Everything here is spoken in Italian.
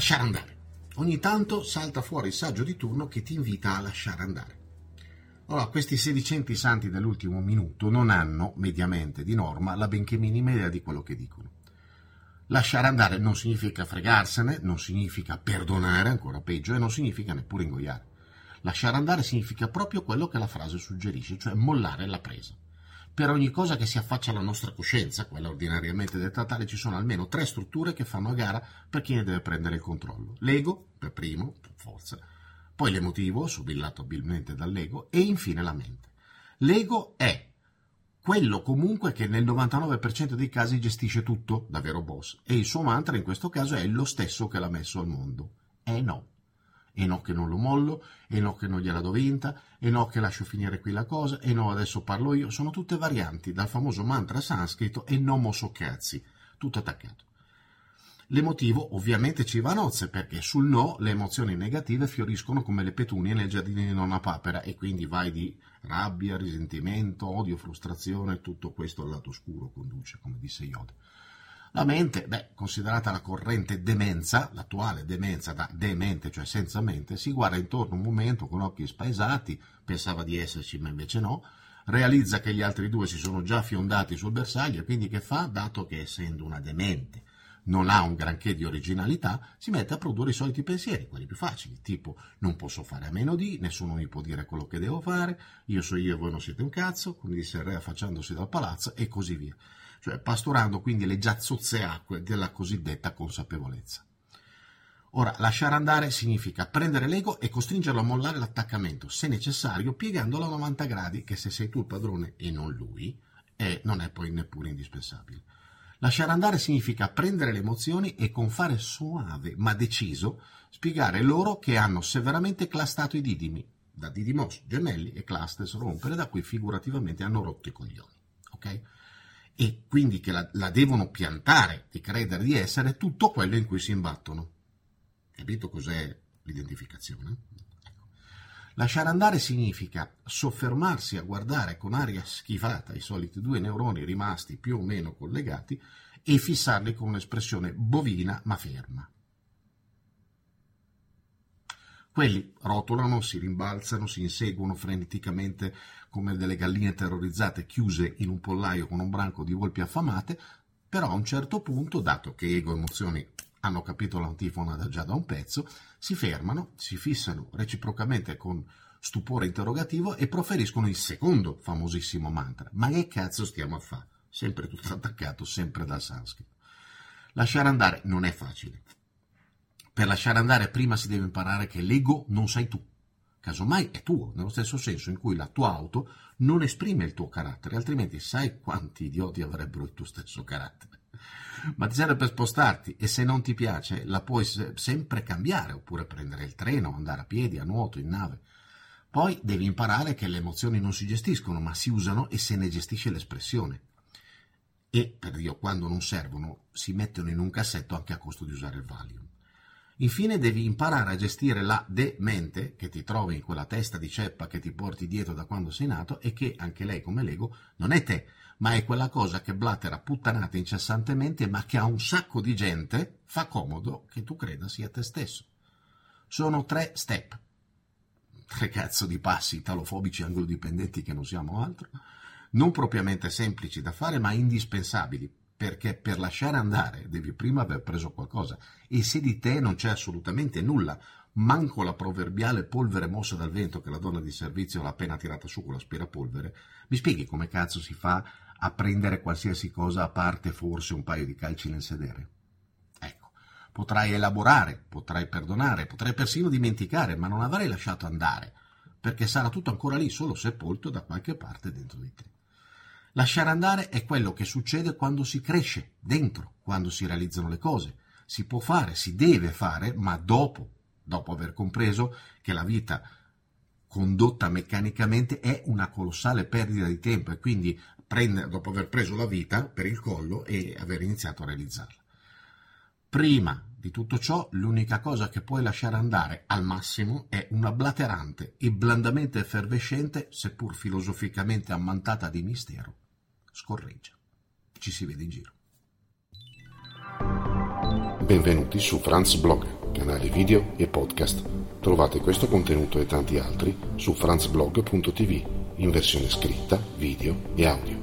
lasciare andare. Ogni tanto salta fuori il saggio di turno che ti invita a lasciare andare. Allora, questi sedicenti santi dell'ultimo minuto non hanno, mediamente, di norma, la benché minima idea di quello che dicono. Lasciare andare non significa fregarsene, non significa perdonare, ancora peggio, e non significa neppure ingoiare. Lasciare andare significa proprio quello che la frase suggerisce, cioè mollare la presa. Per ogni cosa che si affaccia alla nostra coscienza, quella ordinariamente detta tale, ci sono almeno tre strutture che fanno a gara per chi ne deve prendere il controllo. L'ego, per primo, per forza, poi l'emotivo, subillato abilmente dall'ego, e infine la mente. L'ego è quello comunque che nel 99% dei casi gestisce tutto, da vero boss, e il suo mantra in questo caso è lo stesso che l'ha messo al mondo. E no. E no che non lo mollo, e no che non gliela do vinta, e no che lascio finire qui la cosa, e no adesso parlo io, sono tutte varianti dal famoso mantra sanscrito e no mosso cazzi, tutto attaccato. L'emotivo ovviamente ci va a nozze perché sul no le emozioni negative fioriscono come le petunie nel giardino di nonna papera e quindi vai di rabbia, risentimento, odio, frustrazione, tutto questo al lato oscuro conduce, come disse Yoda. La mente, beh, considerata la corrente demenza, l'attuale demenza da demente, cioè senza mente, si guarda intorno un momento con occhi spaesati, pensava di esserci ma invece no, realizza che gli altri due si sono già fiondati sul bersaglio e quindi che fa? Dato che essendo una demente non ha un granché di originalità, si mette a produrre i soliti pensieri, quelli più facili, tipo non posso fare a meno di, nessuno mi può dire quello che devo fare, io so io e voi non siete un cazzo, come disse il re affacciandosi dal palazzo e così via. Cioè pastorando quindi le giazzozze acque della cosiddetta consapevolezza. Ora, lasciare andare significa prendere l'ego e costringerlo a mollare l'attaccamento, se necessario, piegandolo a 90 gradi, che se sei tu il padrone e non lui, eh, non è poi neppure indispensabile. Lasciare andare significa prendere le emozioni e con fare suave ma deciso spiegare loro che hanno severamente clastato i didimi, da Didimos, gemelli e clastes rompere, da cui figurativamente hanno rotto i coglioni. Ok? E quindi che la, la devono piantare e credere di essere tutto quello in cui si imbattono. Capito cos'è l'identificazione? Lasciare andare significa soffermarsi a guardare con aria schifata i soliti due neuroni rimasti più o meno collegati e fissarli con un'espressione bovina ma ferma. Quelli rotolano, si rimbalzano, si inseguono freneticamente come delle galline terrorizzate chiuse in un pollaio con un branco di volpi affamate, però a un certo punto, dato che ego e emozioni hanno capito l'antifona da già da un pezzo, si fermano, si fissano reciprocamente con stupore interrogativo e proferiscono il secondo famosissimo mantra. Ma che cazzo stiamo a fare? Sempre tutto attaccato, sempre dal sanscrito. Lasciare andare non è facile. Per lasciare andare prima si deve imparare che l'ego non sei tu. Casomai è tuo, nello stesso senso in cui la tua auto non esprime il tuo carattere, altrimenti sai quanti idioti avrebbero il tuo stesso carattere ma ti serve per spostarti e se non ti piace la puoi sempre cambiare oppure prendere il treno, andare a piedi, a nuoto, in nave. Poi devi imparare che le emozioni non si gestiscono ma si usano e se ne gestisce l'espressione. E, per Dio, quando non servono si mettono in un cassetto anche a costo di usare il Valium. Infine devi imparare a gestire la demente che ti trovi in quella testa di ceppa che ti porti dietro da quando sei nato e che, anche lei come l'ego, non è te, ma è quella cosa che blattera puttanate incessantemente, ma che a un sacco di gente fa comodo che tu creda sia te stesso. Sono tre step, tre cazzo di passi italofobici anglodipendenti che non siamo altro, non propriamente semplici da fare, ma indispensabili, perché per lasciare andare devi prima aver preso qualcosa e se di te non c'è assolutamente nulla, manco la proverbiale polvere mossa dal vento che la donna di servizio l'ha appena tirata su con l'aspirapolvere, mi spieghi come cazzo si fa a prendere qualsiasi cosa a parte forse un paio di calci nel sedere. Ecco, potrai elaborare, potrai perdonare, potrai persino dimenticare, ma non avrai lasciato andare, perché sarà tutto ancora lì, solo sepolto da qualche parte dentro di te. Lasciare andare è quello che succede quando si cresce, dentro, quando si realizzano le cose. Si può fare, si deve fare, ma dopo, dopo aver compreso che la vita condotta meccanicamente è una colossale perdita di tempo e quindi prendere, dopo aver preso la vita per il collo e aver iniziato a realizzarla. Prima di tutto ciò, l'unica cosa che puoi lasciare andare al massimo è una blaterante e blandamente effervescente, seppur filosoficamente ammantata di mistero, scorreggia. Ci si vede in giro. Benvenuti su Franz Blog canale video e podcast. Trovate questo contenuto e tanti altri su franzblog.tv in versione scritta, video e audio.